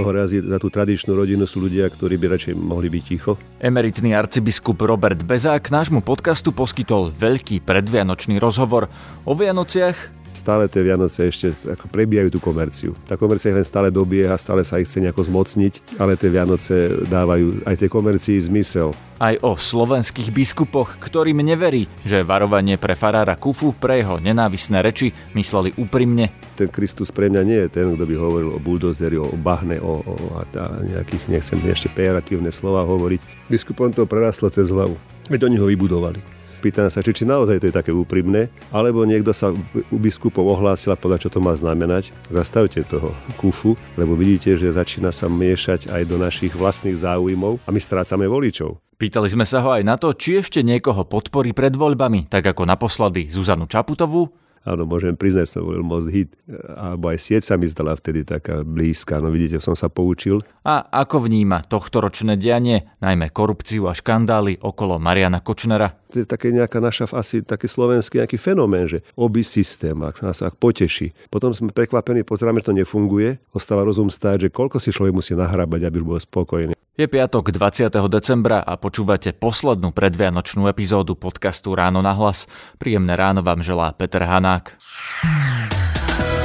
Mnoho razy za tú tradičnú rodinu sú ľudia, ktorí by radšej mohli byť ticho. Emeritný arcibiskup Robert Bezák nášmu podcastu poskytol veľký predvianočný rozhovor o Vianociach stále tie Vianoce ešte ako prebijajú tú komerciu. Tá komercia len stále dobieha, stále sa ich chce nejako zmocniť, ale tie Vianoce dávajú aj tej komercii zmysel. Aj o slovenských biskupoch, ktorým neverí, že varovanie pre farára Kufu pre jeho nenávisné reči mysleli úprimne. Ten Kristus pre mňa nie je ten, kto by hovoril o buldozeri, o bahne, o, o a nejakých, nechcem ešte pejoratívne slova hovoriť. Biskupom to prerastlo cez hlavu. Veď oni ho vybudovali. Pýtam sa, či, či naozaj to je také úprimné, alebo niekto sa u biskupov ohlásil a povedal, čo to má znamenať. Zastavte toho kufu, lebo vidíte, že začína sa miešať aj do našich vlastných záujmov a my strácame voličov. Pýtali sme sa ho aj na to, či ešte niekoho podporí pred voľbami, tak ako naposledy Zuzanu Čaputovú, Áno, môžem priznať, som volil Most Hit, alebo aj sieť sa mi zdala vtedy taká blízka, no vidíte, som sa poučil. A ako vníma tohtoročné dianie, najmä korupciu a škandály okolo Mariana Kočnera? To je také nejaká naša asi taký slovenský nejaký fenomén, že oby systém, ak nás ak poteší. Potom sme prekvapení, pozeráme, že to nefunguje, ostáva rozum stáť, že koľko si človek musí nahrábať, aby bol spokojný. Je piatok 20. decembra a počúvate poslednú predvianočnú epizódu podcastu Ráno na hlas. Príjemné ráno vám želá Peter Hanák.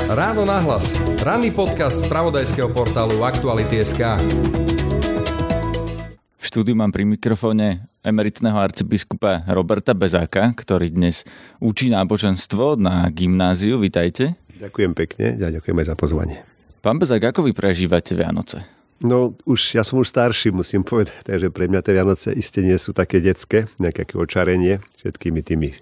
Ráno na hlas. Ranný podcast z pravodajského portálu Aktuality.sk V štúdiu mám pri mikrofóne emeritného arcibiskupa Roberta Bezáka, ktorý dnes učí náboženstvo na gymnáziu. Vítajte. Ďakujem pekne a ďakujem aj za pozvanie. Pán Bezák, ako vy prežívate Vianoce? No už, ja som už starší, musím povedať, takže pre mňa tie Vianoce iste nie sú také detské, nejaké očarenie všetkými tými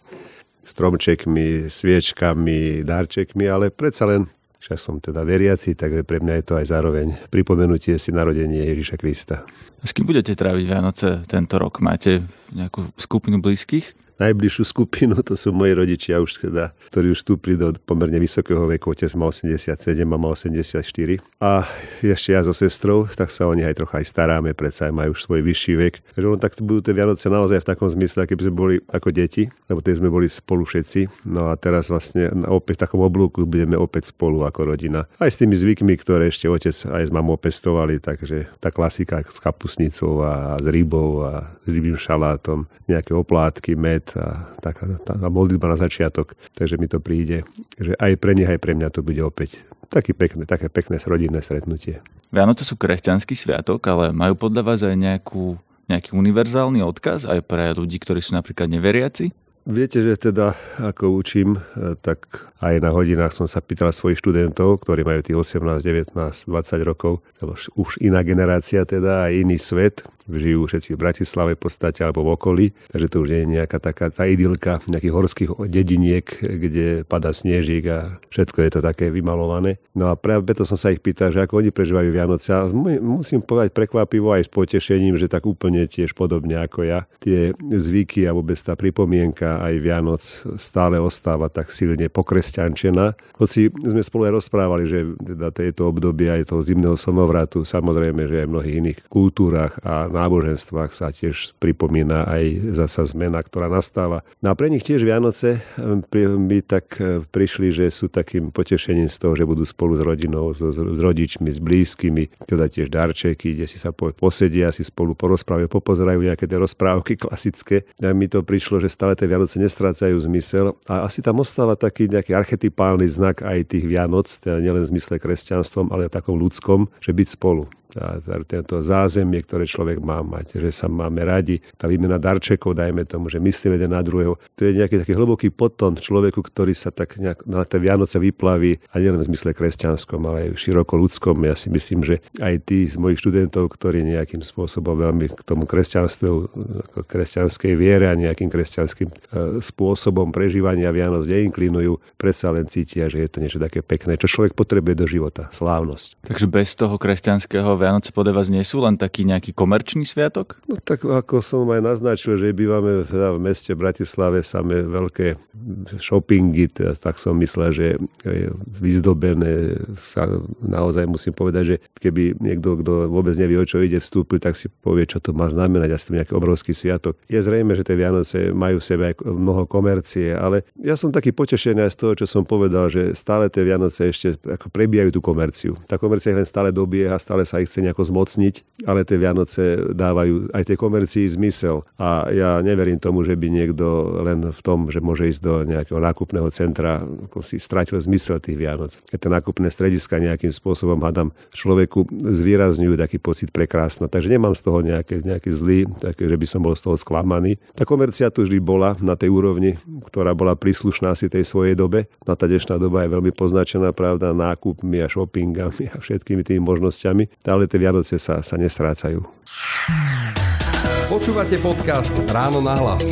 stromčekmi, sviečkami, darčekmi, ale predsa len však som teda veriaci, takže pre mňa je to aj zároveň pripomenutie si narodenie Ježiša Krista. S kým budete tráviť Vianoce tento rok? Máte nejakú skupinu blízkych? Najbližšiu skupinu, to sú moji rodičia už teda, ktorí už vstúpili do pomerne vysokého veku, otec má 87, mama 84. A ešte ja so sestrou, tak sa o nich aj trocha aj staráme, predsa aj majú už svoj vyšší vek. Takže ono tak budú tie Vianoce naozaj v takom zmysle, keby sme boli ako deti, lebo tie sme boli spolu všetci. No a teraz vlastne opäť v takom oblúku budeme opäť spolu ako rodina. Aj s tými zvykmi, ktoré ešte otec aj s mamou pestovali, takže tá klasika s kapusnicou a s rybou a s rybým šalátom, nejaké oplátky, med, a taká tá, tá modlitba na začiatok. Takže mi to príde, že aj pre nich, aj pre mňa to bude opäť taký pekné, také pekné rodinné stretnutie. Vianoce sú kresťanský sviatok, ale majú podľa vás aj nejakú, nejaký univerzálny odkaz aj pre ľudí, ktorí sú napríklad neveriaci? Viete, že teda ako učím, e, tak aj na hodinách som sa pýtal svojich študentov, ktorí majú tých 18, 19, 20 rokov, už iná generácia teda, aj iný svet, žijú všetci v Bratislave v podstate alebo v okolí, takže to už nie je nejaká taká tá idylka nejakých horských dediniek, kde pada snežík a všetko je to také vymalované. No a práve preto som sa ich pýtal, že ako oni prežívajú Vianoce a musím povedať prekvapivo aj s potešením, že tak úplne tiež podobne ako ja. Tie zvyky a vôbec tá pripomienka aj Vianoc stále ostáva tak silne pokresťančená. Hoci sme spolu aj rozprávali, že teda tieto obdobie aj toho zimného slnovratu, samozrejme, že aj v mnohých iných kultúrach a náboženstvách sa tiež pripomína aj zasa zmena, ktorá nastáva. No a pre nich tiež Vianoce by tak e, prišli, že sú takým potešením z toho, že budú spolu s rodinou, s, s rodičmi, s blízkymi, teda tiež darčeky, kde si sa posedia, si spolu porozprávajú, popozerajú nejaké tie rozprávky klasické. A mi to prišlo, že stále tie Vianoce nestrácajú zmysel a asi tam ostáva taký nejaký archetypálny znak aj tých Vianoc, teda nielen v zmysle kresťanstvom, ale aj takom ľudskom, že byť spolu a tento zázemie, ktoré človek má mať, že sa máme radi, tá výmena darčekov, dajme tomu, že myslíme jeden na druhého. To je nejaký taký hlboký potom človeku, ktorý sa tak nejak na tie Vianoce vyplaví a nielen v zmysle kresťanskom, ale aj široko ľudskom. Ja si myslím, že aj tí z mojich študentov, ktorí nejakým spôsobom veľmi k tomu kresťanstvu, kresťanskej viere a nejakým kresťanským e, spôsobom prežívania Vianoc neinklinujú, predsa len cítia, že je to niečo také pekné, čo človek potrebuje do života, slávnosť. Takže bez toho kresťanského Vianoce podľa vás nie sú len taký nejaký komerčný sviatok? No tak ako som aj naznačil, že bývame v, v meste Bratislave samé veľké shoppingy, teda, tak som myslel, že je vyzdobené. Naozaj musím povedať, že keby niekto, kto vôbec nevie, o čo ide, vstúpil, tak si povie, čo to má znamenať. Asi to nejaký obrovský sviatok. Je zrejme, že tie Vianoce majú v sebe aj mnoho komercie, ale ja som taký potešený aj z toho, čo som povedal, že stále tie Vianoce ešte ako prebijajú tú komerciu. Tá komercia len stále dobieha, stále sa ich chce nejako zmocniť, ale tie Vianoce dávajú aj tej komercii zmysel. A ja neverím tomu, že by niekto len v tom, že môže ísť do nejakého nákupného centra, ako si stratil zmysel tých Vianoc. Keď tie nákupné strediska nejakým spôsobom, hádam, človeku zvýrazňujú taký pocit prekrásno. Takže nemám z toho nejaké, nejaký zlý, také, že by som bol z toho sklamaný. Tá komercia tu vždy bola na tej úrovni, ktorá bola príslušná si tej svojej dobe. Na tá dnešná doba je veľmi poznačená, pravda, nákupmi a shoppingami a všetkými tými možnosťami, ale tie Vianoce sa, sa nestrácajú. Počúvate podcast Ráno na hlas.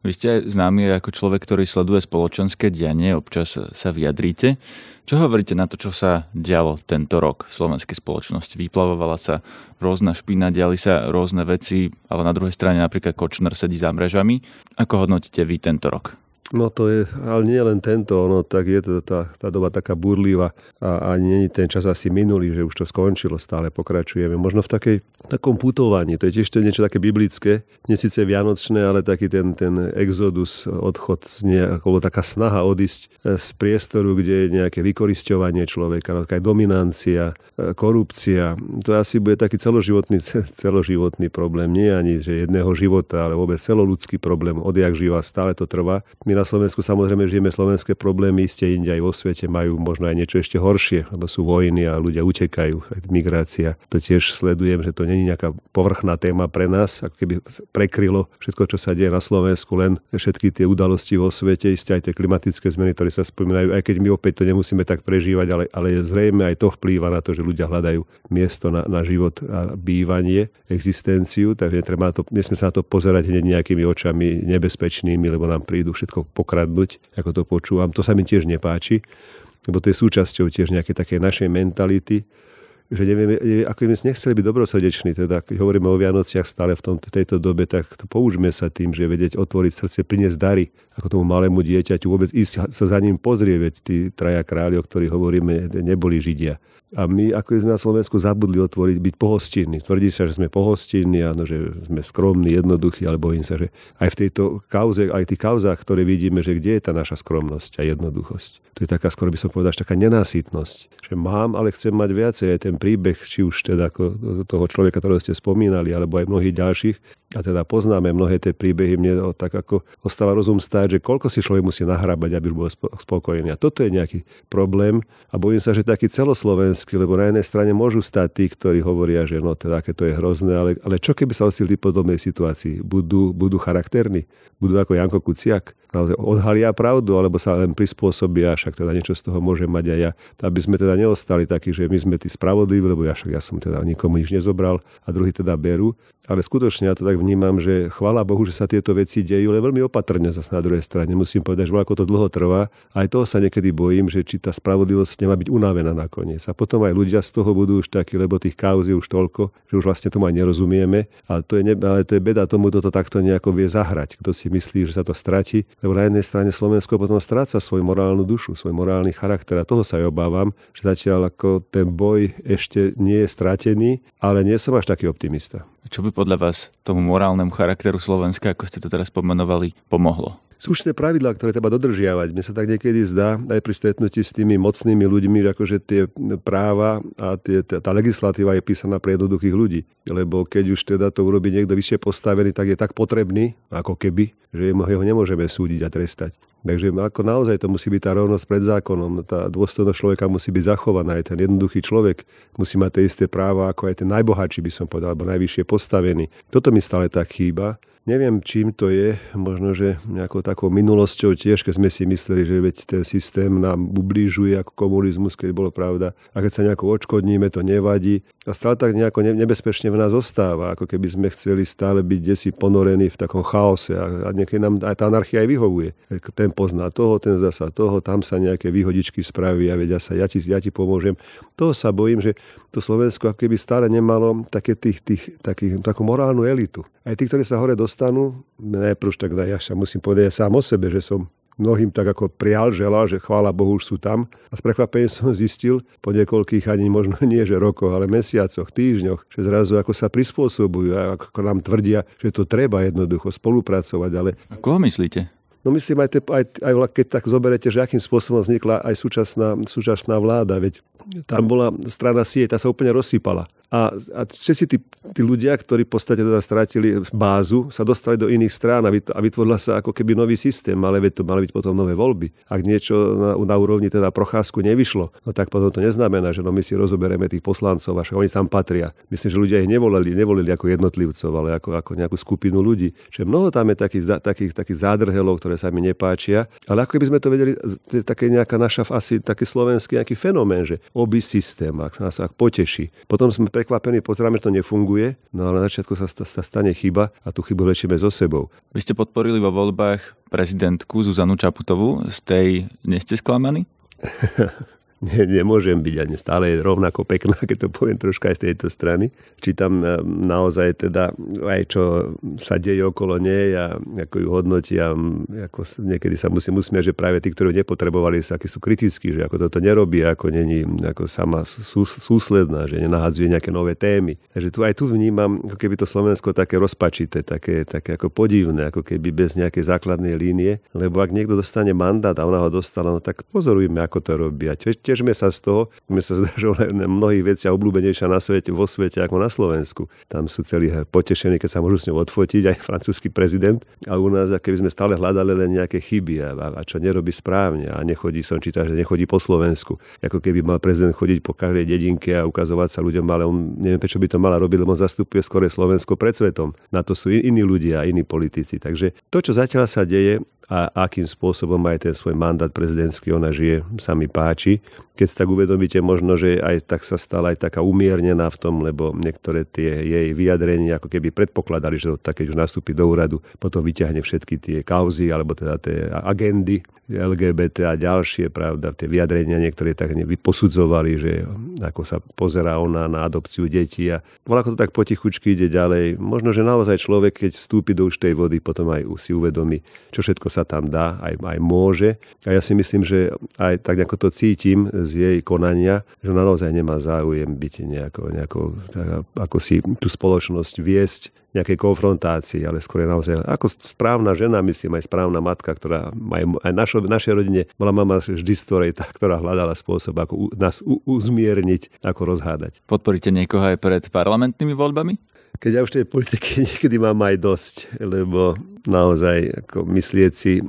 Vy ste známi ako človek, ktorý sleduje spoločenské dianie, občas sa vyjadríte. Čo hovoríte na to, čo sa dialo tento rok v slovenskej spoločnosti? Vyplavovala sa rôzna špina, diali sa rôzne veci, ale na druhej strane napríklad Kočner sedí za mrežami. Ako hodnotíte vy tento rok? No to je, ale nie len tento, ono tak je to tá, tá doba taká burlivá a ani není ten čas asi minulý, že už to skončilo, stále pokračujeme. Možno v takej, takom putovaní, to je tiež niečo také biblické, nie síce vianočné, ale taký ten, ten exodus, odchod, nejako, taká snaha odísť e, z priestoru, kde je nejaké vykorisťovanie človeka, taká dominancia, e, korupcia. To asi bude taký celoživotný, celoživotný problém, nie ani že jedného života, ale vôbec celoludský problém, odjak živa, stále to trvá. My na Slovensku samozrejme žijeme slovenské problémy, ste inde aj vo svete majú možno aj niečo ešte horšie, lebo sú vojny a ľudia utekajú, aj migrácia. To tiež sledujem, že to není nejaká povrchná téma pre nás, ako keby prekrylo všetko, čo sa deje na Slovensku, len všetky tie udalosti vo svete, isté aj tie klimatické zmeny, ktoré sa spomínajú, aj keď my opäť to nemusíme tak prežívať, ale, ale zrejme aj to vplýva na to, že ľudia hľadajú miesto na, na život a bývanie, existenciu, takže treba to, nesme sa na to pozerať hneď nejakými očami nebezpečnými, lebo nám prídu všetko pokradnúť, ako to počúvam. To sa mi tiež nepáči, lebo to je súčasťou tiež nejakej takej našej mentality, že nevieme, ako my sme nechceli byť dobrosrdeční, teda keď hovoríme o Vianociach stále v tomto, tejto dobe, tak použme sa tým, že vedieť otvoriť srdce, priniesť dary, ako tomu malému dieťaťu, vôbec ísť sa za ním pozrieť, veď tí traja králi, o ktorých hovoríme, neboli Židia. A my, ako sme na Slovensku zabudli otvoriť, byť pohostinní. Tvrdí sa, že sme pohostinní, áno, že sme skromní, jednoduchí, ale bojím sa, že aj v tejto kauze, aj tých kauzách, ktoré vidíme, že kde je tá naša skromnosť a jednoduchosť. To je taká, skoro by som povedal, taká nenásytnosť. Že mám, ale chcem mať viacej. Aj ten príbeh, či už teda toho človeka, ktorého ste spomínali, alebo aj mnohých ďalších, a teda poznáme mnohé tie príbehy, mne tak ako ostáva rozum stáť, že koľko si človek musí nahrábať, aby bol spokojný. A toto je nejaký problém a bojím sa, že taký celoslovenský, lebo na jednej strane môžu stať tí, ktorí hovoria, že no teda, aké to je hrozné, ale, ale čo keby sa ocitli v podobnej situácii? Budú, budú charakterní? Budú ako Janko Kuciak? Naozaj odhalia pravdu, alebo sa len prispôsobia, však teda niečo z toho môže mať aj ja. Aby sme teda neostali takí, že my sme tí spravodliví, lebo ja však ja som teda nikomu nič nezobral a druhý teda berú. Ale skutočne ja to tak vnímam, že chvála Bohu, že sa tieto veci dejú, ale veľmi opatrne zase na druhej strane. Musím povedať, že ako to dlho trvá. Aj toho sa niekedy bojím, že či tá spravodlivosť nemá byť unavená nakoniec. A potom aj ľudia z toho budú už takí, lebo tých kauz je už toľko, že už vlastne tomu aj nerozumieme. Ale to je, ne, ale to je beda tomu, kto to takto nejako vie zahrať. Kto si myslí, že sa to stratí. Lebo na jednej strane Slovensko potom stráca svoju morálnu dušu, svoj morálny charakter. A toho sa aj obávam, že zatiaľ ako ten boj ešte nie je stratený, ale nie som až taký optimista. Čo by podľa vás tomu morálnemu charakteru Slovenska, ako ste to teraz pomenovali, pomohlo? sú určité pravidlá, ktoré treba dodržiavať. Mne sa tak niekedy zdá, aj pri stretnutí s tými mocnými ľuďmi, akože tie práva a tie, tá legislatíva je písaná pre jednoduchých ľudí. Lebo keď už teda to urobí niekto vyššie postavený, tak je tak potrebný, ako keby, že ho nemôžeme súdiť a trestať. Takže ako naozaj to musí byť tá rovnosť pred zákonom, tá dôstojnosť človeka musí byť zachovaná, aj ten jednoduchý človek musí mať tie isté práva ako aj ten najbohatší, by som povedal, alebo najvyššie postavený. Toto mi stále tak chýba Neviem, čím to je, možno, že nejakou takou minulosťou tiež, keď sme si mysleli, že veď ten systém nám ublížuje ako komunizmus, keď bolo pravda. A keď sa nejako odškodníme, to nevadí. A stále tak nejako nebezpečne v nás ostáva, ako keby sme chceli stále byť desi ponorení v takom chaose a, a niekedy nám aj tá anarchia aj vyhovuje. Ten pozná toho, ten zasa toho, tam sa nejaké výhodičky spraví a vedia sa, ja ti, ja ti pomôžem. Toho sa bojím, že to Slovensko ako keby stále nemalo také tých, tých, takých, takú morálnu elitu. Aj tí, ktorí sa hore dostanú, najprv tak ja sa musím povedať sám o sebe, že som mnohým tak ako prial, želal, že chvála Bohu už sú tam. A s prekvapením som zistil po niekoľkých ani možno nie že rokoch, ale mesiacoch, týždňoch, že zrazu ako sa prispôsobujú a ako nám tvrdia, že to treba jednoducho spolupracovať. Ale... A koho myslíte? No myslím, aj, te, aj, aj keď tak zoberete, že akým spôsobom vznikla aj súčasná, súčasná vláda, veď tam bola strana sieť, tá sa úplne rozsypala. A, a všetci tí, tí ľudia, ktorí v podstate teda strátili bázu, sa dostali do iných strán a, vytvorila sa ako keby nový systém, ale to mali byť potom nové voľby. Ak niečo na, na úrovni teda procházku nevyšlo, no tak potom to neznamená, že no my si rozoberieme tých poslancov a oni tam patria. Myslím, že ľudia ich nevolili, nevolili ako jednotlivcov, ale ako, ako nejakú skupinu ľudí. Čiže mnoho tam je takých, takých, takých zádrhelov, ktoré sa mi nepáčia, ale ako by sme to vedeli, to je také nejaká naša asi taký slovenský nejaký fenomén, že oby systém, ak sa nás ak poteší. Potom sme prekvapení, pozeráme, že to nefunguje, no ale na začiatku sa, sa stane chyba a tú chybu lečíme so sebou. Vy ste podporili vo voľbách prezidentku Zuzanu Čaputovú. Z tej nie ste sklamaní? ne, nemôžem byť ani stále je rovnako pekná, keď to poviem troška aj z tejto strany. Čítam e, naozaj teda aj čo sa deje okolo nej a ako ju hodnotia, ako niekedy sa musím usmiať, že práve tí, ktorí nepotrebovali, sa akí sú kritickí, že ako toto nerobí, ako není ako sama sú, súsledná, že nenahadzuje nejaké nové témy. Takže tu aj tu vnímam, ako keby to Slovensko také rozpačité, také, také ako podivné, ako keby bez nejakej základnej línie, lebo ak niekto dostane mandát a ona ho dostala, no tak pozorujme, ako to robí. Tiež, tešme sa z toho. Mne sa zdá, že mnohých veciach obľúbenejšia na svete, vo svete ako na Slovensku. Tam sú celí potešení, keď sa môžu s ňou odfotiť aj francúzsky prezident. A u nás, keby sme stále hľadali len nejaké chyby a, a čo nerobí správne a nechodí, som čítal, že nechodí po Slovensku. Ako keby mal prezident chodiť po každej dedinke a ukazovať sa ľuďom, ale on neviem, prečo by to mala robiť, lebo on zastupuje skore Slovensko pred svetom. Na to sú iní ľudia, iní politici. Takže to, čo zatiaľ sa deje, a akým spôsobom aj ten svoj mandát prezidentský ona žije, sa mi páči. Keď si tak uvedomíte, možno, že aj tak sa stala aj taká umiernená v tom, lebo niektoré tie jej vyjadrenia ako keby predpokladali, že to keď už nastúpi do úradu, potom vyťahne všetky tie kauzy alebo teda tie agendy LGBT a ďalšie, pravda, tie vyjadrenia niektoré tak posudzovali, že ako sa pozerá ona na adopciu detí a ako to tak potichučky ide ďalej. Možno, že naozaj človek, keď vstúpi do už tej vody, potom aj si uvedomí, čo všetko sa tam dá, aj, aj môže. A ja si myslím, že aj tak ako to cítim z jej konania, že naozaj nemá záujem byť nejako, nejako tak, ako si tú spoločnosť viesť nejakej konfrontácii, ale skôr je naozaj ako správna žena, myslím aj správna matka, ktorá aj, aj našo, našej rodine bola mama vždy z ktorej tá, ktorá hľadala spôsob, ako u, nás u, uzmierniť, ako rozhádať. Podporíte niekoho aj pred parlamentnými voľbami? Keď ja už tej politiky niekedy mám aj dosť, lebo naozaj ako myslieť si,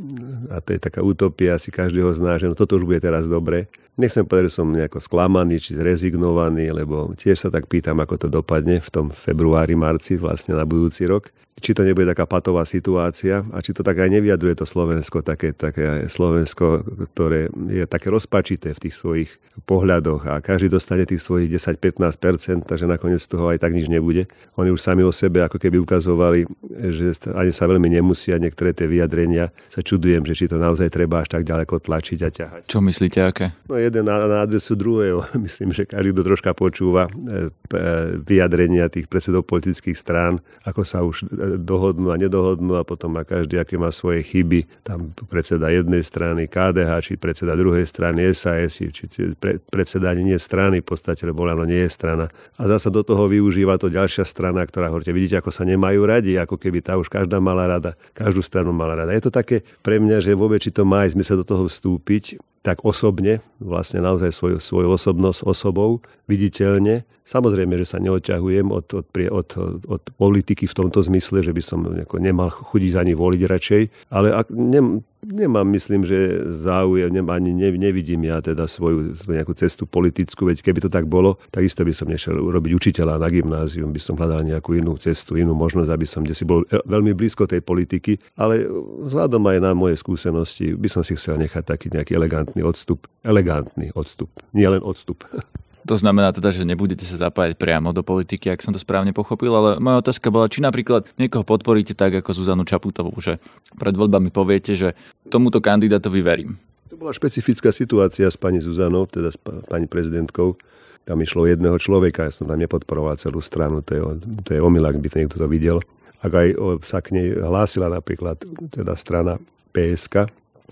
a to je taká utopia, si každého zná, že no toto už bude teraz dobre. Nechcem povedať, že som nejako sklamaný či zrezignovaný, lebo tiež sa tak pýtam, ako to dopadne v tom februári, marci vlastne na budúci rok či to nebude taká patová situácia a či to tak aj nevyjadruje to Slovensko, také, také Slovensko, ktoré je také rozpačité v tých svojich pohľadoch a každý dostane tých svojich 10-15%, takže nakoniec toho aj tak nič nebude. Oni už sami o sebe ako keby ukazovali, že ani sa veľmi nemusia niektoré tie vyjadrenia. Sa čudujem, že či to naozaj treba až tak ďaleko tlačiť a ťahať. Čo myslíte, aké? No jeden na, na adresu druhého. Myslím, že každý, kto troška počúva e, e, vyjadrenia tých predsedov politických strán, ako sa už e, dohodnú a nedohodnú a potom má každý, aké má svoje chyby. Tam predseda jednej strany KDH, či predseda druhej strany SAS, či, či pre, predseda nie strany, v podstate, lebo ono nie je strana. A zasa do toho využíva to ďalšia strana, ktorá hovoríte, vidíte, ako sa nemajú radi, ako keby tá už každá mala rada, každú stranu mala rada. Je to také pre mňa, že vôbec či to má aj zmysel do toho vstúpiť, tak osobne, vlastne naozaj svoju, svoju osobnosť osobou, viditeľne. Samozrejme, že sa neodťahujem od, od, od, od politiky v tomto zmysle, že by som nemal chudiť ani voliť radšej, ale ak, ne, nemám, myslím, že záujem, ani ne, nevidím ja teda svoju, nejakú cestu politickú, veď keby to tak bolo, tak isto by som nešiel urobiť učiteľa na gymnázium, by som hľadal nejakú inú cestu, inú možnosť, aby som kde si bol e, veľmi blízko tej politiky, ale vzhľadom aj na moje skúsenosti by som si chcel nechať taký nejaký elegantný odstup. Elegantný odstup, nie len odstup. To znamená teda, že nebudete sa zapájať priamo do politiky, ak som to správne pochopil, ale moja otázka bola, či napríklad niekoho podporíte tak ako Zuzanu Čaputovú, že pred voľbami poviete, že tomuto kandidátovi verím. To bola špecifická situácia s pani Zuzanou, teda s pani prezidentkou. Tam išlo jedného človeka, ja som tam nepodporoval celú stranu, to je, to je omyl, ak by to niekto to videl. Ak aj sa k nej hlásila napríklad teda strana PSK,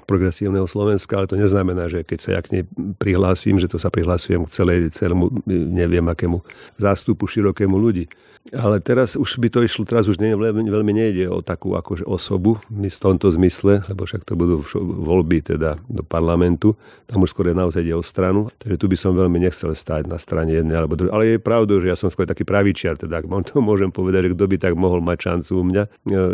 progresívneho Slovenska, ale to neznamená, že keď sa ja k nej prihlásim, že to sa prihlásujem k celej, celému, neviem akému zástupu širokému ľudí. Ale teraz už by to išlo, teraz už nie, veľmi, nejde o takú akože osobu v tomto zmysle, lebo však to budú voľby teda do parlamentu. Tam už skôr naozaj ide o stranu. Takže tu by som veľmi nechcel stať na strane jednej alebo druhej. Ale je pravdou, že ja som skôr taký pravičiar, teda ak to môžem povedať, že kto by tak mohol mať šancu u mňa.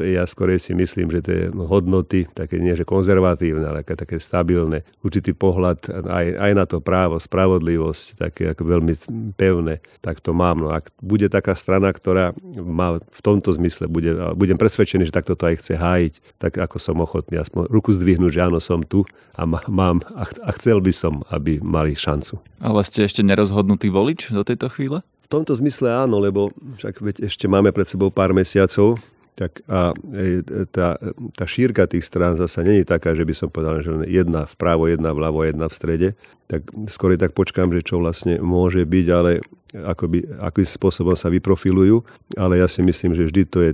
Ja skôr si myslím, že tie hodnoty, také nie že konzervatívne, ale také, také stabilné, určitý pohľad aj, aj na to právo, spravodlivosť, také ako veľmi pevné, tak to mám. No ak bude taká strana, ktorá má v tomto zmysle, bude, budem presvedčený, že takto to aj chce hájiť, tak ako som ochotný aspoň ruku zdvihnúť, že áno, som tu a mám a, a chcel by som, aby mali šancu. Ale ste ešte nerozhodnutý volič do tejto chvíle? V tomto zmysle áno, lebo však veď ešte máme pred sebou pár mesiacov, tak a tá, tá šírka tých strán zase není taká, že by som povedal, že jedna vpravo, jedna vľavo, jedna v strede. Tak skôr tak počkám, že čo vlastne môže byť, ale akoby, akým spôsobom sa vyprofilujú, ale ja si myslím, že vždy to je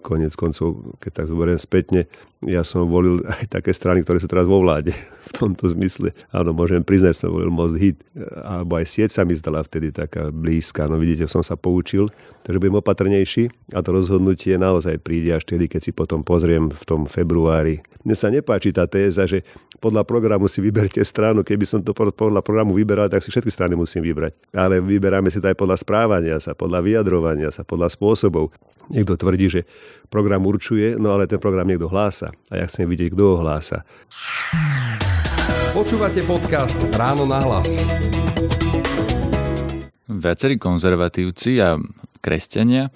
konec koncov, keď tak zoberiem spätne, ja som volil aj také strany, ktoré sú teraz vo vláde v tomto zmysle. Áno, môžem priznať, som volil Most Hit, alebo aj sieť sa mi zdala vtedy taká blízka. No vidíte, som sa poučil, takže budem opatrnejší a to rozhodnutie naozaj príde až vtedy, keď si potom pozriem v tom februári. Mne sa nepáči tá téza, že podľa programu si vyberte stranu. Keby som to podľa programu vyberal, tak si všetky strany musím vybrať. Ale vyberáme si to aj podľa správania sa, podľa vyjadrovania sa, podľa spôsobov. Niekto tvrdí, že program určuje, no ale ten program niekto hlása. A ja chcem vidieť, kto ho hlása. Počúvate podcast Ráno na hlas. Viacerí konzervatívci a kresťania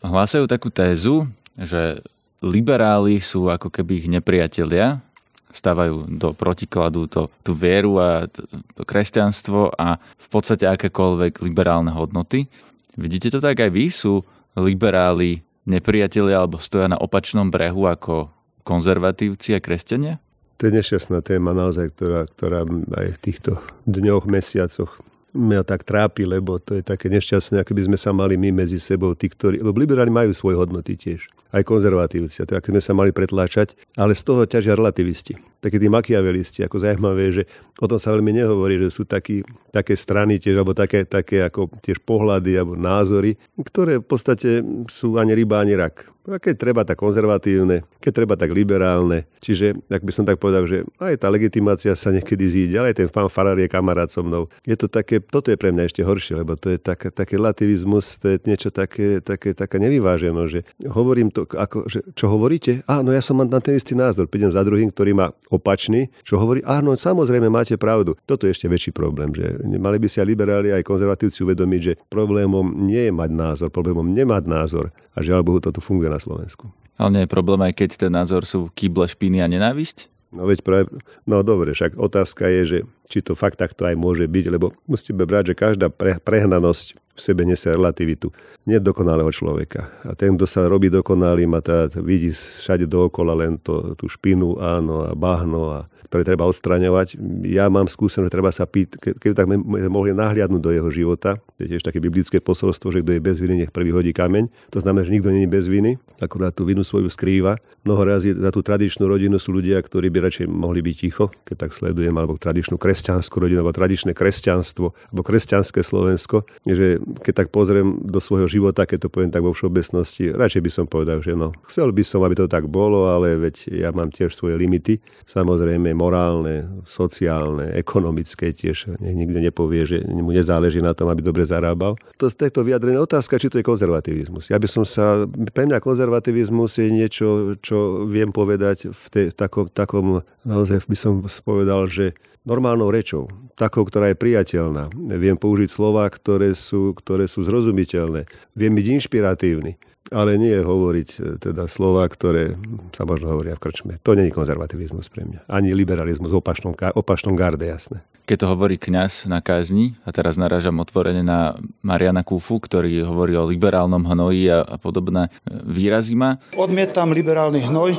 hlásajú takú tézu, že liberáli sú ako keby ich nepriatelia, stávajú do protikladu to, tú vieru a to, to kresťanstvo a v podstate akékoľvek liberálne hodnoty. Vidíte to tak aj vy? Sú liberáli nepriatelia alebo stoja na opačnom brehu ako konzervatívci a kresťania? To je nešťastná téma naozaj, ktorá, ktorá aj v týchto dňoch, mesiacoch mňa tak trápi, lebo to je také nešťastné, ako by sme sa mali my medzi sebou, tí, ktorí, lebo liberáli majú svoje hodnoty tiež, aj konzervatívci, a to ako sme sa mali pretláčať, ale z toho ťažia relativisti. Takí tí makiavelisti, ako zaujímavé, že o tom sa veľmi nehovorí, že sú takí, také strany tiež, alebo také, také ako tiež pohľady alebo názory, ktoré v podstate sú ani ryba, ani rak a keď treba, tak konzervatívne, keď treba, tak liberálne. Čiže, ak by som tak povedal, že aj tá legitimácia sa niekedy zíde, ale aj ten pán Farar je kamarát so mnou. Je to také, toto je pre mňa ešte horšie, lebo to je tak, taký relativizmus, to je niečo také, také, také nevyváženo, že hovorím to, ako, že čo hovoríte? Áno, ja som na ten istý názor, prídem za druhým, ktorý má opačný, čo hovorí, áno, samozrejme máte pravdu. Toto je ešte väčší problém, že mali by si aj liberáli, aj konzervatívci uvedomiť, že problémom nie je mať názor, problémom nemať názor. A žiaľ Bohu, toto funguje na Slovensku. Ale nie je problém aj keď ten názor sú kýble špiny a nenávisť? No veď práve, no dobre, však otázka je, že či to fakt takto aj môže byť, lebo musíte brať, že každá pre, prehnanosť v sebe nesie relativitu. Nie dokonalého človeka. A ten, kto sa robí dokonalým a tá, vidí všade dookola len to, tú špinu, áno, a bahno a ktoré treba odstraňovať. Ja mám skúsenosť, že treba sa pýtať, keby tak mohli nahliadnúť do jeho života, to je tiež také biblické posolstvo, že kto je bez viny, nech prvý hodí kameň. To znamená, že nikto není bez viny, akurát tú vinu svoju skrýva. Mnoho razy za tú tradičnú rodinu sú ľudia, ktorí by radšej mohli byť ticho, keď tak sledujem, alebo tradičnú kresťanskú rodinu, alebo tradičné kresťanstvo, alebo kresťanské Slovensko, že keď tak pozriem do svojho života, keď to poviem tak vo všeobecnosti, radšej by som povedal, že no, chcel by som, aby to tak bolo, ale veď ja mám tiež svoje limity. Samozrejme, morálne, sociálne, ekonomické tiež. Nikto nepovie, že mu nezáleží na tom, aby dobre zarábal. To z tejto vyjadrené otázka, či to je konzervativizmus. Ja by som sa, pre mňa konzervativizmus je niečo, čo viem povedať v tej, takom, takom, naozaj by som povedal, že normálnou rečou, takou, ktorá je priateľná. Viem použiť slova, ktoré sú, ktoré sú zrozumiteľné. Viem byť inšpiratívny ale nie hovoriť e, teda slova, ktoré sa možno hovoria v krčme. To není konzervativizmus pre mňa. Ani liberalizmus v opačnom, opačnom garde, jasné. keď to hovorí kňaz na kázni, a teraz narážam otvorene na Mariana Kufu, ktorý hovorí o liberálnom hnoji a, a podobné e, výrazy má. Odmietam liberálny hnoj,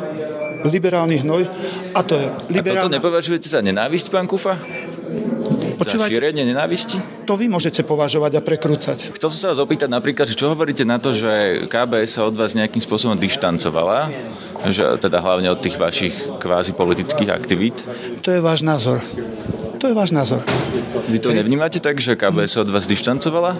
liberálny hnoj a to je liberálna... A toto nepovažujete za nenávisť, pán Kufa? Počúvajte, za šírenie nenávisti? To vy môžete považovať a prekrúcať. Chcel som sa vás opýtať napríklad, čo hovoríte na to, že KBS sa od vás nejakým spôsobom dištancovala, že teda hlavne od tých vašich kvázi politických aktivít? To je váš názor. To je váš názor. Vy to nevnímate tak, že KBS sa od vás dištancovala?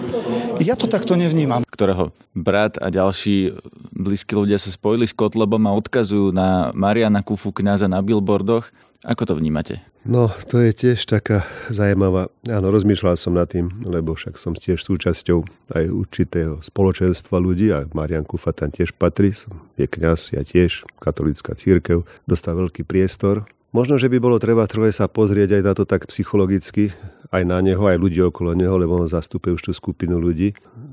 Ja to takto nevnímam. Ktorého brat a ďalší blízki ľudia sa spojili s Kotlebom a odkazujú na Mariana Kufu kniaza na billboardoch. Ako to vnímate? No, to je tiež taká zaujímavá. Áno, rozmýšľal som nad tým, lebo však som tiež súčasťou aj určitého spoločenstva ľudí a Marian Kufa tam tiež patrí. Je kňaz, ja tiež, katolická církev. Dostal veľký priestor Možno, že by bolo treba troje sa pozrieť aj na to tak psychologicky, aj na neho, aj ľudí okolo neho, lebo on zastupuje už tú skupinu ľudí.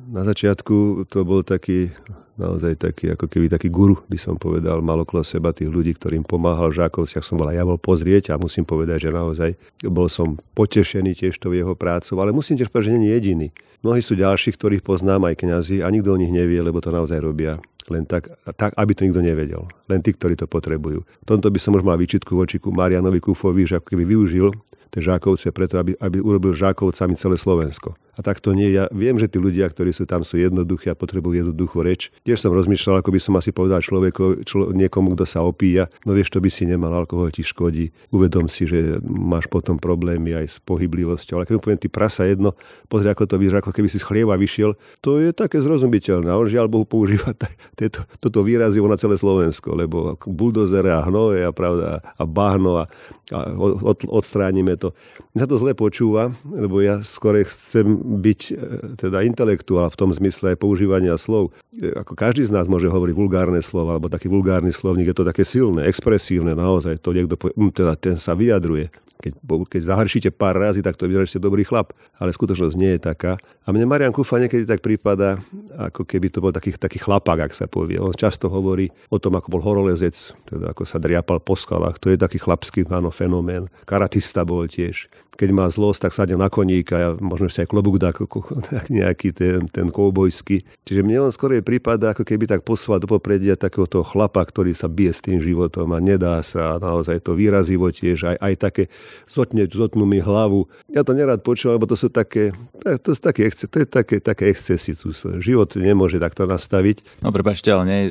Na začiatku to bol taký, naozaj taký, ako keby taký guru, by som povedal, mal okolo seba tých ľudí, ktorým pomáhal v Žákovciach. Som bol aj ja bol pozrieť a musím povedať, že naozaj bol som potešený tiež to jeho prácou, ale musím tiež povedať, že nie je jediný. Mnohí sú ďalší, ktorých poznám aj kňazi a nikto o nich nevie, lebo to naozaj robia len tak, tak, aby to nikto nevedel. Len tí, ktorí to potrebujú. V tomto by som už mal výčitku voči Marianovi Kufovi, že ako keby využil tie Žákovce preto, aby, aby urobil Žákovcami celé Slovensko. A tak to nie. Ja viem, že tí ľudia, ktorí sú tam, sú jednoduchí a potrebujú jednoduchú reč. Tiež som rozmýšľal, ako by som asi povedal človeku, člo, niekomu, kto sa opíja, no vieš, to by si nemal, alkohol ti škodí. Uvedom si, že máš potom problémy aj s pohyblivosťou. Ale keď mu poviem, ty prasa jedno, pozri, ako to vyzerá, ako keby si z chlieva vyšiel, to je také zrozumiteľné. On žiaľ Bohu používa tieto, toto výrazy na celé Slovensko, lebo buldozere a hnoje a, pravda, a bahno a, a od, odstránime to. Mňa to zle počúva, lebo ja skôr chcem byť e, teda intelektuál v tom zmysle používania slov. E, ako každý z nás môže hovoriť vulgárne slova, alebo taký vulgárny slovník, je to také silné, expresívne, naozaj to niekto povie, hm, teda ten sa vyjadruje. Keď, keď zahršíte pár razy, tak to vyzerá, že ste dobrý chlap. Ale skutočnosť nie je taká. A mne Marian Kufa niekedy tak prípada, ako keby to bol taký, taký chlapák, ak sa povie. On často hovorí o tom, ako bol horolezec, teda ako sa driapal po skalách. To je taký chlapský áno, fenomén. Karatista bol tiež keď má zlosť, tak sadne na koníka a možno si aj klobúk dá nejaký ten, ten koubojský. Čiže mne on skôr prípada, ako keby tak poslal do popredia takéhoto chlapa, ktorý sa bije s tým životom a nedá sa a naozaj to výrazivo tiež, aj, aj také zotne, zotnú mi hlavu. Ja to nerad počúvam, lebo to sú také, to sú také, to je také, také excesy. Tu život nemôže takto nastaviť. No prepačte, ale nie,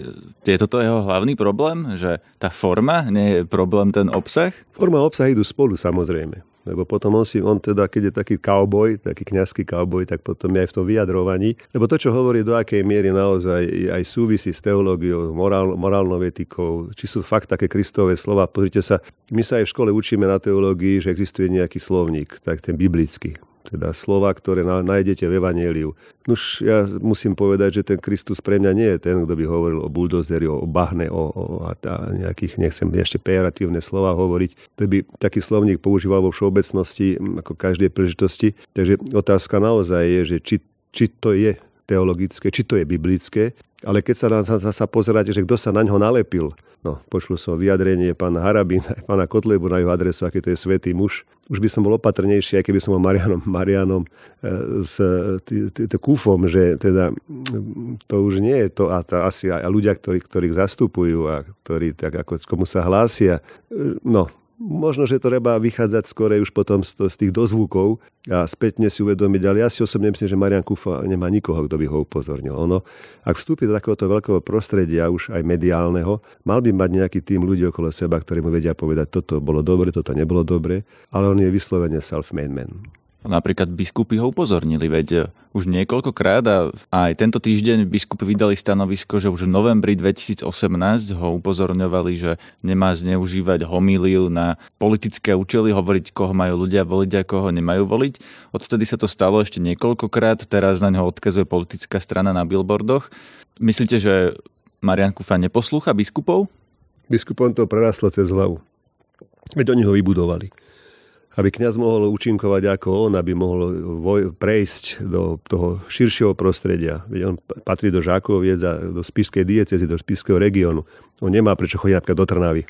je toto jeho hlavný problém, že tá forma nie je problém ten obsah? Forma a obsah idú spolu samozrejme. Lebo potom on si, on teda, keď je taký cowboy, taký kňazský cowboy, tak potom je aj v tom vyjadrovaní. Lebo to, čo hovorí, do akej miery naozaj aj súvisí s teológiou, morál, morálnou etikou, či sú fakt také kristové slova. Pozrite sa, my sa aj v škole učíme na teológii, že existuje nejaký slovník, tak ten biblický teda slova, ktoré nájdete v Evangeliu. Už ja musím povedať, že ten Kristus pre mňa nie je ten, kto by hovoril o buldozeri, o bahne, o, o a, a nejakých, nechcem ešte pejoratívne slova hovoriť. To by taký slovník používal vo všeobecnosti ako každej príležitosti. Takže otázka naozaj je, že či, či to je teologické, či to je biblické, ale keď sa, na, sa, sa pozeráte, že kto sa na ňo nalepil, no, počul som vyjadrenie pána Harabina, pána Kotlebu na jeho adresu, aký to je svetý muž, už by som bol opatrnejší, aj keby som bol Marianom, Marianom e, s týmto kúfom, že teda to už nie je to, a asi aj ľudia, ktorých zastupujú a ktorí tak ako komu sa hlásia, e, no, Možno, že treba vychádzať skôr už potom z, z tých dozvukov a spätne si uvedomiť, ale ja si osobne myslím, že Marian Kufa nemá nikoho, kto by ho upozornil. Ono, ak vstúpi do takéhoto veľkého prostredia, už aj mediálneho, mal by mať nejaký tým ľudí okolo seba, ktorí mu vedia povedať, toto bolo dobre, toto nebolo dobre, ale on je vyslovene self-made man. Napríklad biskupy ho upozornili, veď e, už niekoľkokrát a aj tento týždeň biskupy vydali stanovisko, že už v novembri 2018 ho upozorňovali, že nemá zneužívať homíliu na politické účely, hovoriť, koho majú ľudia voliť a koho nemajú voliť. Odvtedy sa to stalo ešte niekoľkokrát, teraz na neho odkazuje politická strana na billboardoch. Myslíte, že Marian Kufa neposlúcha biskupov? Biskupom to prerastlo cez hlavu. Veď oni ho vybudovali aby kňaz mohol účinkovať ako on, aby mohol voj- prejsť do toho širšieho prostredia. Veď on patrí do Žákoviec a do Spišskej diecezy, do Spišského regiónu. On nemá prečo chodiť napríklad do Trnavy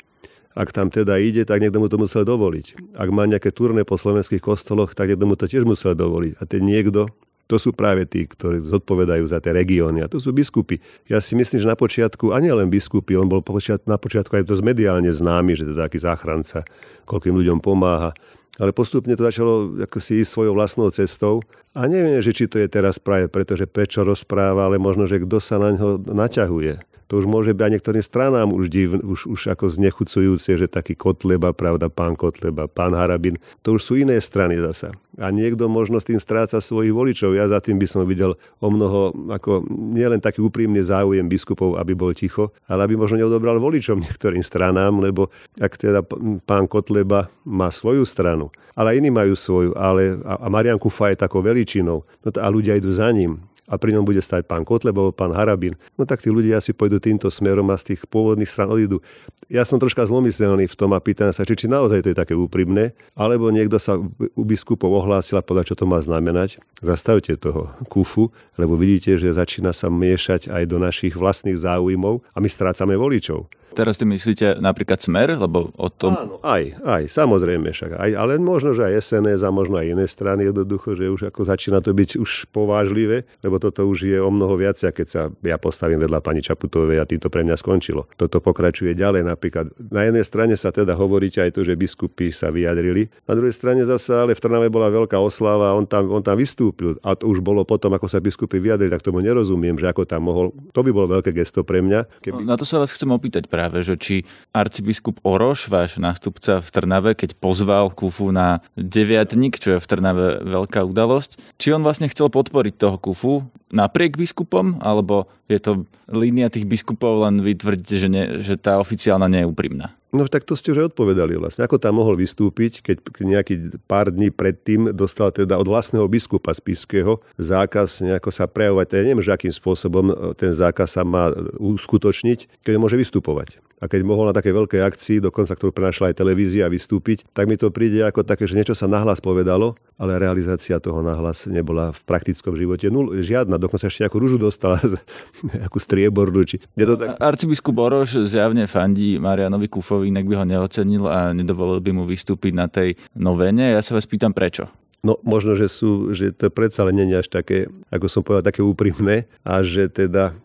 Ak tam teda ide, tak niekto mu to musel dovoliť. Ak má nejaké turné po slovenských kostoloch, tak niekto mu to tiež musel dovoliť. A ten niekto, to sú práve tí, ktorí zodpovedajú za tie regióny. A to sú biskupy. Ja si myslím, že na počiatku, a nie len biskupy, on bol na počiatku aj dosť mediálne známy, že teda taký záchranca, koľkým ľuďom pomáha. Ale postupne to začalo ako si ísť svojou vlastnou cestou. A neviem, že či to je teraz práve preto, že prečo rozpráva, ale možno, že kto sa na ňo naťahuje to už môže byť aj niektorým stranám už, div, už, už ako znechucujúce, že taký Kotleba, pravda, pán Kotleba, pán Harabin, to už sú iné strany zasa. A niekto možno s tým stráca svojich voličov. Ja za tým by som videl o mnoho, ako nielen taký úprimný záujem biskupov, aby bol ticho, ale aby možno neodobral voličom niektorým stranám, lebo ak teda pán Kotleba má svoju stranu, ale iní majú svoju, ale a Marian Kufa je takou veličinou, no a ľudia idú za ním a pri ňom bude stať pán Kotlebov, pán Harabin, no tak tí ľudia asi pôjdu týmto smerom a z tých pôvodných stran odídu. Ja som troška zlomyselný v tom a pýtam sa, či, či naozaj to je také úprimné, alebo niekto sa u biskupov ohlásil a povedal, čo to má znamenať. Zastavte toho kufu, lebo vidíte, že začína sa miešať aj do našich vlastných záujmov a my strácame voličov. Teraz ty myslíte napríklad Smer, lebo o tom... Áno, aj, aj, samozrejme však. Aj, ale možno, že aj SNS a možno aj iné strany jednoducho, že už ako začína to byť už povážlivé, lebo toto už je o mnoho viac, keď sa ja postavím vedľa pani Čaputovej a týmto pre mňa skončilo. Toto pokračuje ďalej napríklad. Na jednej strane sa teda hovoríte aj to, že biskupy sa vyjadrili, na druhej strane zase ale v Trnave bola veľká oslava on tam, on tam vystúpil a to už bolo potom, ako sa biskupy vyjadrili, tak tomu nerozumiem, že ako tam mohol. To by bolo veľké gesto pre mňa. Keby... No, na to sa vás chcem opýtať práve, že či arcibiskup Oroš, váš nástupca v Trnave, keď pozval Kufu na deviatnik, čo je v Trnave veľká udalosť, či on vlastne chcel podporiť toho Kufu napriek biskupom, alebo je to línia tých biskupov, len vy tvrdíte, že, ne, že tá oficiálna nie je úprimná? No tak to ste už odpovedali vlastne. Ako tam mohol vystúpiť, keď nejaký pár dní predtým dostal teda od vlastného biskupa Spiského zákaz nejako sa prejavovať. Ja neviem, že akým spôsobom ten zákaz sa má uskutočniť, keď môže vystupovať a keď mohol na také veľkej akcii, dokonca ktorú prenašla aj televízia, vystúpiť, tak mi to príde ako také, že niečo sa nahlas povedalo, ale realizácia toho nahlas nebola v praktickom živote. Nul, žiadna, dokonca ešte nejakú rúžu dostala, akú striebornú. Či... Je to tak... Arcibiskup Boroš zjavne fandí Marianovi Kufovi, inak by ho neocenil a nedovolil by mu vystúpiť na tej novene. Ja sa vás pýtam prečo. No možno, že sú, že to predsa len nie až také, ako som povedal, také úprimné a že teda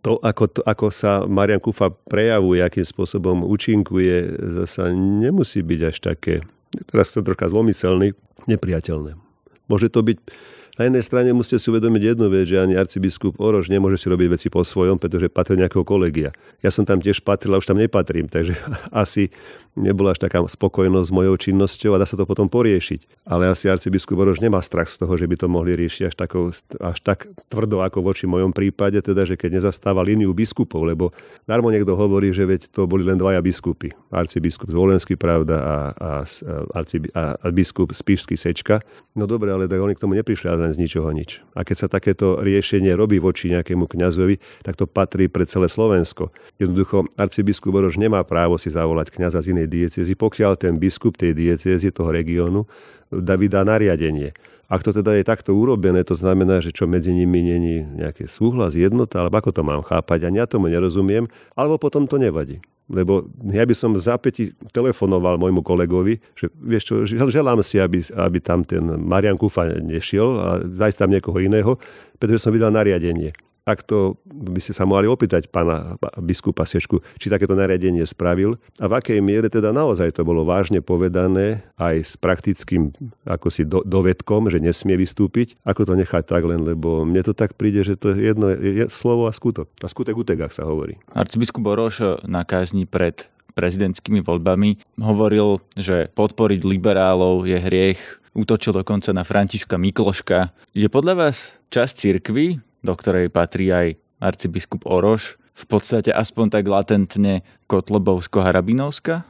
to, ako, to, ako sa Marian Kufa prejavuje, akým spôsobom účinkuje, zasa nemusí byť až také, teraz som troška zlomyselný, nepriateľné. Môže to byť na jednej strane musíte si uvedomiť jednu vec, že ani arcibiskup Orož nemôže si robiť veci po svojom, pretože patrí nejakého kolegia. Ja som tam tiež patril a už tam nepatrím, takže asi nebola až taká spokojnosť s mojou činnosťou a dá sa to potom poriešiť. Ale asi arcibiskup Orož nemá strach z toho, že by to mohli riešiť až, takou, až tak tvrdo ako voči mojom prípade, teda, že keď nezastáva líniu biskupov, lebo darmo niekto hovorí, že veď to boli len dvaja biskupy. Arcibiskup Zvolenský, pravda, a, a, a, a, a biskup Spišský Sečka. No dobre, ale tak oni k tomu neprišli len z ničoho nič. A keď sa takéto riešenie robí voči nejakému kňazovi, tak to patrí pre celé Slovensko. Jednoducho arcibiskup Borož nemá právo si zavolať kňaza z inej diecezy, pokiaľ ten biskup tej diecezy, toho regiónu, vydá nariadenie. Ak to teda je takto urobené, to znamená, že čo medzi nimi není nejaký súhlas, jednota, alebo ako to mám chápať, a ja tomu nerozumiem, alebo potom to nevadí. Lebo ja by som v telefonoval môjmu kolegovi, že vieš čo, želám si, aby, aby tam ten Marian Kufa nešiel a zajsť tam niekoho iného, pretože som vydal nariadenie ak to by ste sa mohli opýtať pána biskupa Sečku, či takéto nariadenie spravil a v akej miere teda naozaj to bolo vážne povedané aj s praktickým ako si do, dovedkom, že nesmie vystúpiť, ako to nechať tak len, lebo mne to tak príde, že to je jedno je slovo a skutok. A skutek utek, ak sa hovorí. Arcibiskup Boroš na kázni pred prezidentskými voľbami hovoril, že podporiť liberálov je hriech, útočil dokonca na Františka Mikloška. Je podľa vás časť cirkvy, do ktorej patrí aj arcibiskup Oroš, v podstate aspoň tak latentne Kotlobovsko-Harabinovska?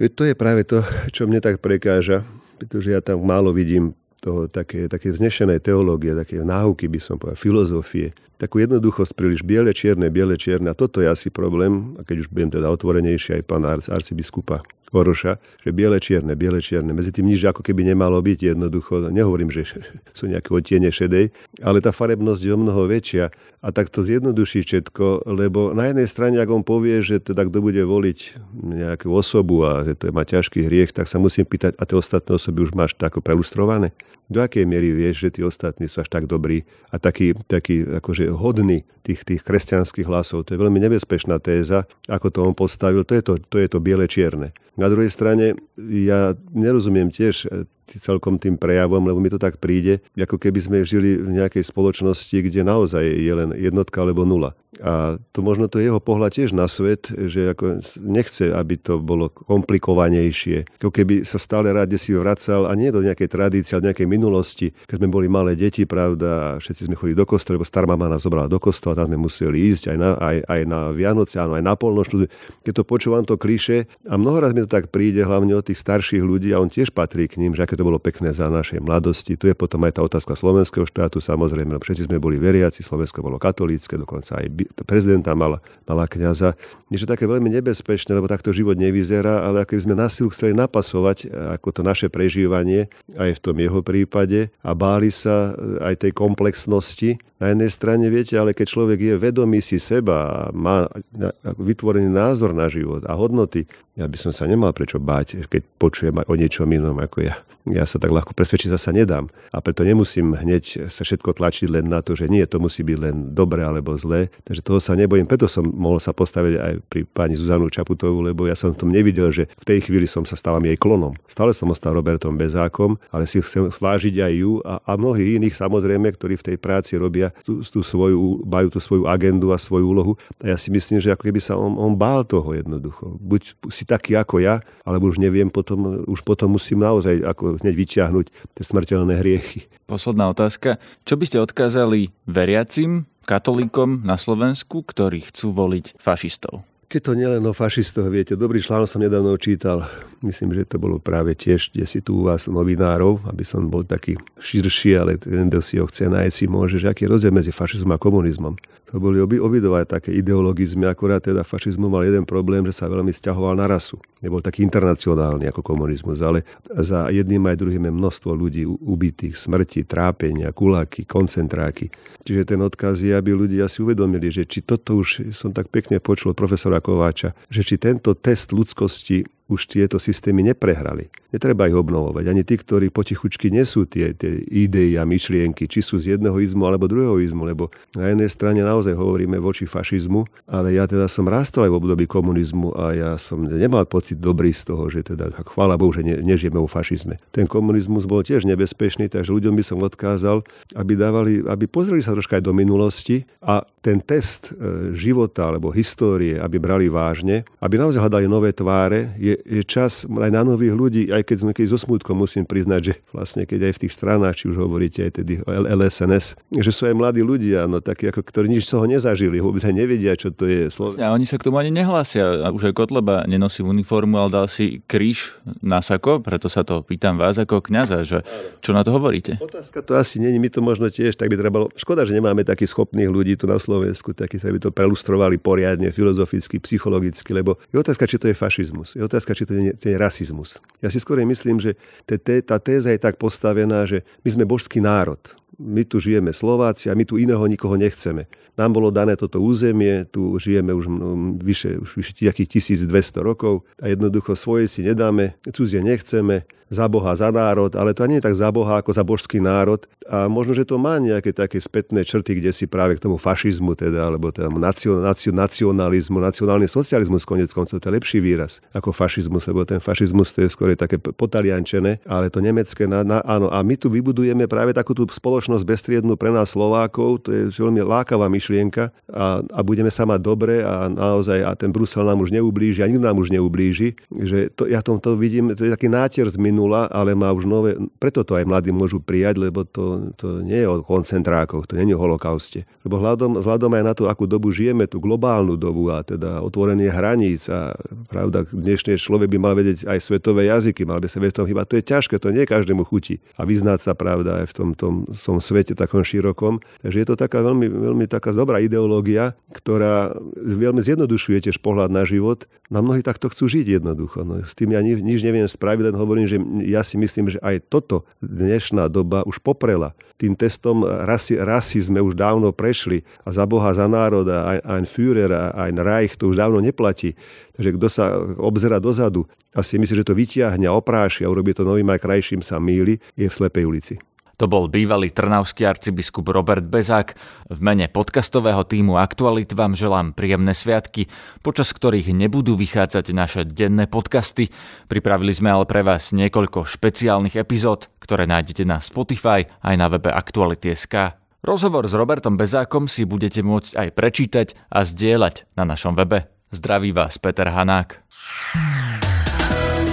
To je práve to, čo mne tak prekáža, pretože ja tam málo vidím toho také, také vznešenej teológie, také náuky by som povedal, filozofie, takú jednoduchosť príliš biele, čierne, biele, čierne. A toto je asi problém, a keď už budem teda otvorenejší aj pán arcibiskupa Oroša, že biele, čierne, biele, čierne. Medzi tým nič ako keby nemalo byť jednoducho. Nehovorím, že sú nejaké odtiene šedej, ale tá farebnosť je o mnoho väčšia. A tak to zjednoduší všetko, lebo na jednej strane, ak on povie, že teda kto bude voliť nejakú osobu a že to má ťažký hriech, tak sa musím pýtať, a tie ostatné osoby už máš tak prelustrované? Do akej miery vieš, že tí ostatní sú až tak dobrí a takí, takí akože hodní tých, tých kresťanských hlasov? To je veľmi nebezpečná téza, ako to on postavil. To je to, to, je to biele-čierne. Na druhej strane, ja nerozumiem tiež celkom tým prejavom, lebo mi to tak príde, ako keby sme žili v nejakej spoločnosti, kde naozaj je len jednotka alebo nula. A to možno to je jeho pohľad tiež na svet, že ako nechce, aby to bolo komplikovanejšie. Ako keby sa stále rád si vracal a nie do nejakej tradície, ale nejakej minulosti, keď sme boli malé deti, pravda, a všetci sme chodili do kostola, lebo stará mama nás zobrala do kostola, tam sme museli ísť aj na, aj, aj na Vianoce, áno, aj na polnočnú. Keď to počúvam to kliše a mnoho raz mi to tak príde, hlavne od tých starších ľudí a on tiež patrí k ním, že aké to bolo pekné za našej mladosti. Tu je potom aj tá otázka slovenského štátu, samozrejme, no všetci sme boli veriaci, Slovensko bolo katolícke, dokonca aj prezidenta mala, mala kniaza. Niečo také veľmi nebezpečné, lebo takto život nevyzerá, ale ako sme na silu chceli napasovať ako to naše prežívanie, aj v tom jeho prípade a báli sa aj tej komplexnosti. Na jednej strane, viete, ale keď človek je vedomý si seba a má vytvorený názor na život a hodnoty, ja by som sa nemal prečo báť, keď počujem o niečom inom ako ja. Ja sa tak ľahko presvedčiť zasa nedám. A preto nemusím hneď sa všetko tlačiť len na to, že nie, to musí byť len dobre alebo zlé. Takže toho sa nebojím. Preto som mohol sa postaviť aj pri pani Zuzanu Čaputovú, lebo ja som v tom nevidel, že v tej chvíli som sa stávam jej klonom. Stále som ostal Robertom Bezákom, ale si chcem vážiť aj ju a, a mnohých iných samozrejme, ktorí v tej práci robia tú, tú svoju, majú tú svoju agendu a svoju úlohu. A ja si myslím, že ako keby sa on, on bál toho jednoducho. Buď si taký ako ja, alebo už neviem, potom, už potom musím naozaj ako hneď vyťahnuť tie smrteľné hriechy. Posledná otázka. Čo by ste odkázali veriacim, katolíkom na Slovensku, ktorí chcú voliť fašistov? Keď to nielen o fašistoch, viete, dobrý článok som nedávno čítal, myslím, že to bolo práve tiež, kde si tu u vás novinárov, aby som bol taký širší, ale ten, kto si ho chce nájsť, si môže, že aký je rozdiel medzi fašizmom a komunizmom. To boli obi, obidva také ideologizmy, akurát teda fašizmu mal jeden problém, že sa veľmi stiahoval na rasu. Nebol taký internacionálny ako komunizmus, ale za jedným aj druhým je množstvo ľudí ubitých, smrti, trápenia, kuláky, koncentráky. Čiže ten odkaz je, aby ľudia si uvedomili, že či toto už som tak pekne počul profesora Kováča, že či tento test ľudskosti už tieto systémy neprehrali. Netreba ich obnovovať. Ani tí, ktorí potichučky nesú tie, tie idei a myšlienky, či sú z jedného izmu alebo druhého izmu, lebo na jednej strane naozaj hovoríme voči fašizmu, ale ja teda som rástol aj v období komunizmu a ja som nemal pocit dobrý z toho, že teda chvála Bohu, že ne, nežijeme vo fašizme. Ten komunizmus bol tiež nebezpečný, takže ľuďom by som odkázal, aby, dávali, aby pozreli sa troška aj do minulosti a ten test e, života alebo histórie, aby brali vážne, aby naozaj hľadali nové tváre, je, je čas aj na nových ľudí, aj keď sme keď so smutkom musím priznať, že vlastne keď aj v tých stranách, či už hovoríte aj tedy o LSNS, že sú aj mladí ľudia, no takí, ako, ktorí nič z toho nezažili, vôbec aj nevedia, čo to je. Sloven... A oni sa k tomu ani nehlásia. Už aj Kotleba nenosí uniformu, ale dal si kríž na sako, preto sa to pýtam vás ako kňaza, že čo na to hovoríte? Otázka to asi není, my to možno tiež tak by trebalo. Škoda, že nemáme takých schopných ľudí tu na Slovensku, takí sa by to prelustrovali poriadne, filozoficky, psychologicky, lebo je otázka, či to je fašizmus. Je otázka, či to je, to je rasizmus. Ja si skôr myslím, že tá téza je tak postavená, že my sme božský národ my tu žijeme Slováci a my tu iného nikoho nechceme. Nám bolo dané toto územie, tu žijeme už vyše, už vyše 1200 rokov a jednoducho svoje si nedáme, cudzie nechceme, za Boha, za národ, ale to nie je tak za Boha ako za božský národ. A možno, že to má nejaké také spätné črty, kde si práve k tomu fašizmu, teda, alebo teda nacion, nacion, nacionalizmu, nacionálny socializmus, konec koncov, to je lepší výraz ako fašizmus, lebo ten fašizmus to je skôr také potaliančené, ale to nemecké, na, na, áno. A my tu vybudujeme práve takú tú spoločnosť bestriednú pre nás Slovákov, to je veľmi lákavá myšlienka a, a budeme sa mať dobre a naozaj a ten Brusel nám už neublíži a nikto nám už neublíži, že to, ja tomto vidím, to je taký náter z minulého minula, ale má už nové, preto to aj mladí môžu prijať, lebo to, to nie je o koncentrákoch, to nie je o holokauste. Lebo hľadom, vzhľadom aj na to, akú dobu žijeme, tú globálnu dobu a teda otvorenie hraníc a pravda, dnešný človek by mal vedieť aj svetové jazyky, mal by sa vedieť tom chyba. To je ťažké, to nie každému chutí. A vyznať sa, pravda, aj v tom, tom, tom svete takom širokom. Takže je to taká veľmi, veľmi taká dobrá ideológia, ktorá veľmi zjednodušuje tiež pohľad na život. Na mnohí takto chcú žiť jednoducho. No, s tým ja nič neviem spraviť, len hovorím, že ja si myslím, že aj toto dnešná doba už poprela. Tým testom rasi, rasi sme už dávno prešli a za Boha, za národ a ein Führer a ein Reich to už dávno neplatí. Takže kto sa obzera dozadu a si myslí, že to vyťahne a opráši a urobí to novým aj krajším sa míli, je v slepej ulici. To bol bývalý trnavský arcibiskup Robert Bezák. V mene podcastového týmu Aktualit vám želám príjemné sviatky, počas ktorých nebudú vychádzať naše denné podcasty. Pripravili sme ale pre vás niekoľko špeciálnych epizód, ktoré nájdete na Spotify aj na webe Aktuality.sk. Rozhovor s Robertom Bezákom si budete môcť aj prečítať a zdieľať na našom webe. Zdraví vás Peter Hanák.